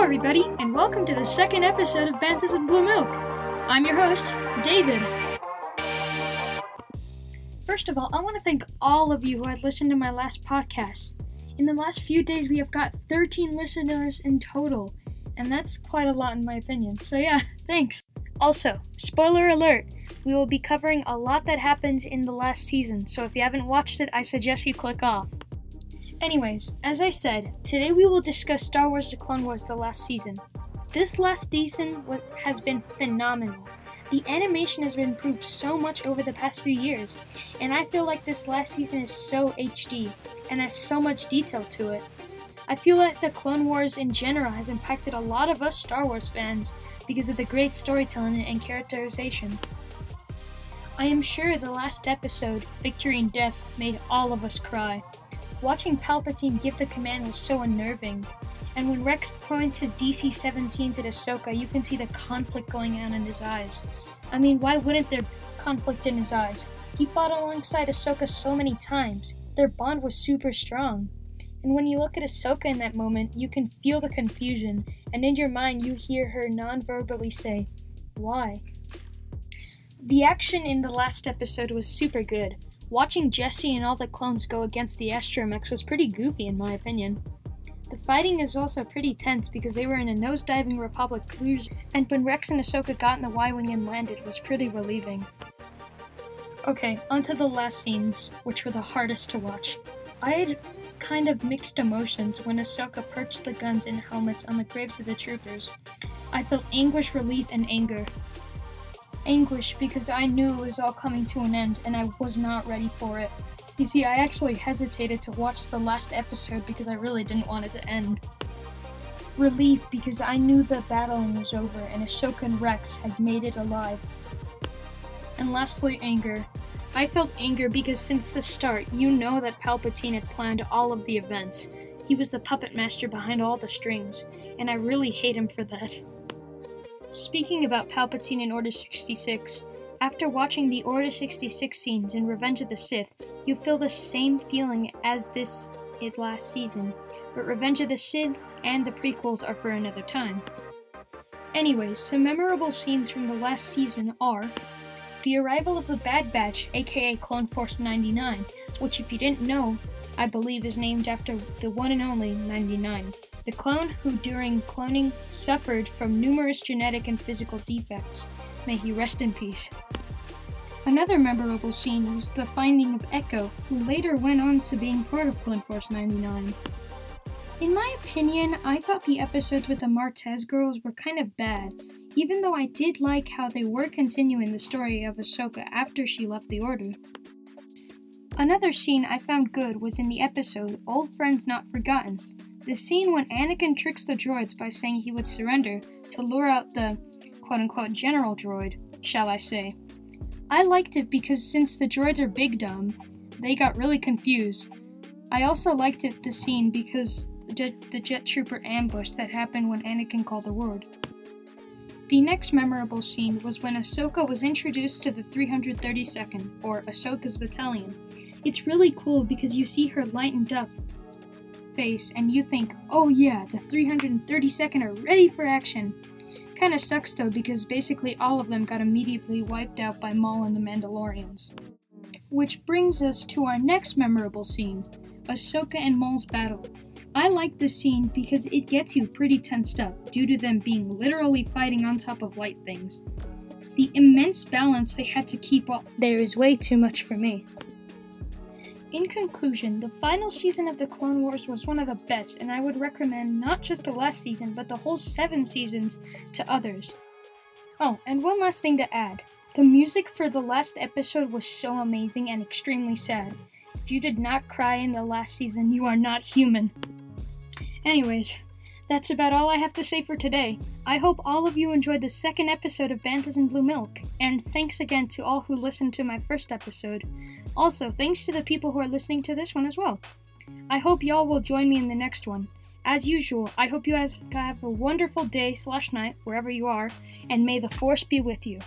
everybody, and welcome to the second episode of Banthas and Blue Milk. I'm your host, David. First of all, I want to thank all of you who had listened to my last podcast. In the last few days, we have got 13 listeners in total, and that's quite a lot in my opinion. So, yeah, thanks. Also, spoiler alert, we will be covering a lot that happens in the last season, so if you haven't watched it, I suggest you click off. Anyways, as I said, today we will discuss Star Wars The Clone Wars The Last Season. This last season has been phenomenal. The animation has been improved so much over the past few years, and I feel like this last season is so HD and has so much detail to it. I feel like the Clone Wars in general has impacted a lot of us Star Wars fans because of the great storytelling and characterization. I am sure the last episode, Victory and Death, made all of us cry. Watching Palpatine give the command was so unnerving. And when Rex points his DC 17s at Ahsoka, you can see the conflict going on in his eyes. I mean, why wouldn't there be conflict in his eyes? He fought alongside Ahsoka so many times. Their bond was super strong. And when you look at Ahsoka in that moment, you can feel the confusion, and in your mind, you hear her non verbally say, Why? The action in the last episode was super good. Watching Jesse and all the clones go against the Astromechs was pretty goofy in my opinion. The fighting is also pretty tense because they were in a nosediving Republic cruiser, and when Rex and Ahsoka got in the Y-Wing and landed was pretty relieving. Okay, onto the last scenes, which were the hardest to watch. I had kind of mixed emotions when Ahsoka perched the guns and helmets on the graves of the troopers. I felt anguish, relief, and anger anguish because I knew it was all coming to an end and I was not ready for it. You see, I actually hesitated to watch the last episode because I really didn't want it to end. Relief because I knew the battling was over and Ahsoka and Rex had made it alive. And lastly, anger. I felt anger because since the start, you know that Palpatine had planned all of the events. He was the puppet master behind all the strings, and I really hate him for that. Speaking about Palpatine in Order 66, after watching the Order 66 scenes in Revenge of the Sith, you feel the same feeling as this is last season, but Revenge of the Sith and the prequels are for another time. Anyways, some memorable scenes from the last season are the arrival of the Bad Batch, aka Clone Force 99, which, if you didn't know, I believe is named after the one and only 99 the clone who during cloning suffered from numerous genetic and physical defects. May he rest in peace. Another memorable scene was the finding of Echo, who later went on to being part of Clone Force 99. In my opinion, I thought the episodes with the Martez girls were kind of bad, even though I did like how they were continuing the story of Ahsoka after she left the Order. Another scene I found good was in the episode Old Friends Not Forgotten, the scene when Anakin tricks the droids by saying he would surrender to lure out the quote unquote general droid, shall I say. I liked it because since the droids are big dumb, they got really confused. I also liked it the scene because the, the jet trooper ambush that happened when Anakin called the word. The next memorable scene was when Ahsoka was introduced to the 332nd, or Ahsoka's battalion. It's really cool because you see her lightened up face and you think, oh yeah, the 332nd are ready for action. Kinda sucks though because basically all of them got immediately wiped out by Maul and the Mandalorians. Which brings us to our next memorable scene Ahsoka and Maul's battle. I like this scene because it gets you pretty tensed up due to them being literally fighting on top of light things. The immense balance they had to keep up there is way too much for me. In conclusion, the final season of the Clone Wars was one of the best, and I would recommend not just the last season, but the whole seven seasons to others. Oh, and one last thing to add the music for the last episode was so amazing and extremely sad. If you did not cry in the last season, you are not human. Anyways, that's about all I have to say for today. I hope all of you enjoyed the second episode of Banthas and Blue Milk, and thanks again to all who listened to my first episode. Also, thanks to the people who are listening to this one as well. I hope y'all will join me in the next one. As usual, I hope you guys have a wonderful day slash night wherever you are, and may the force be with you.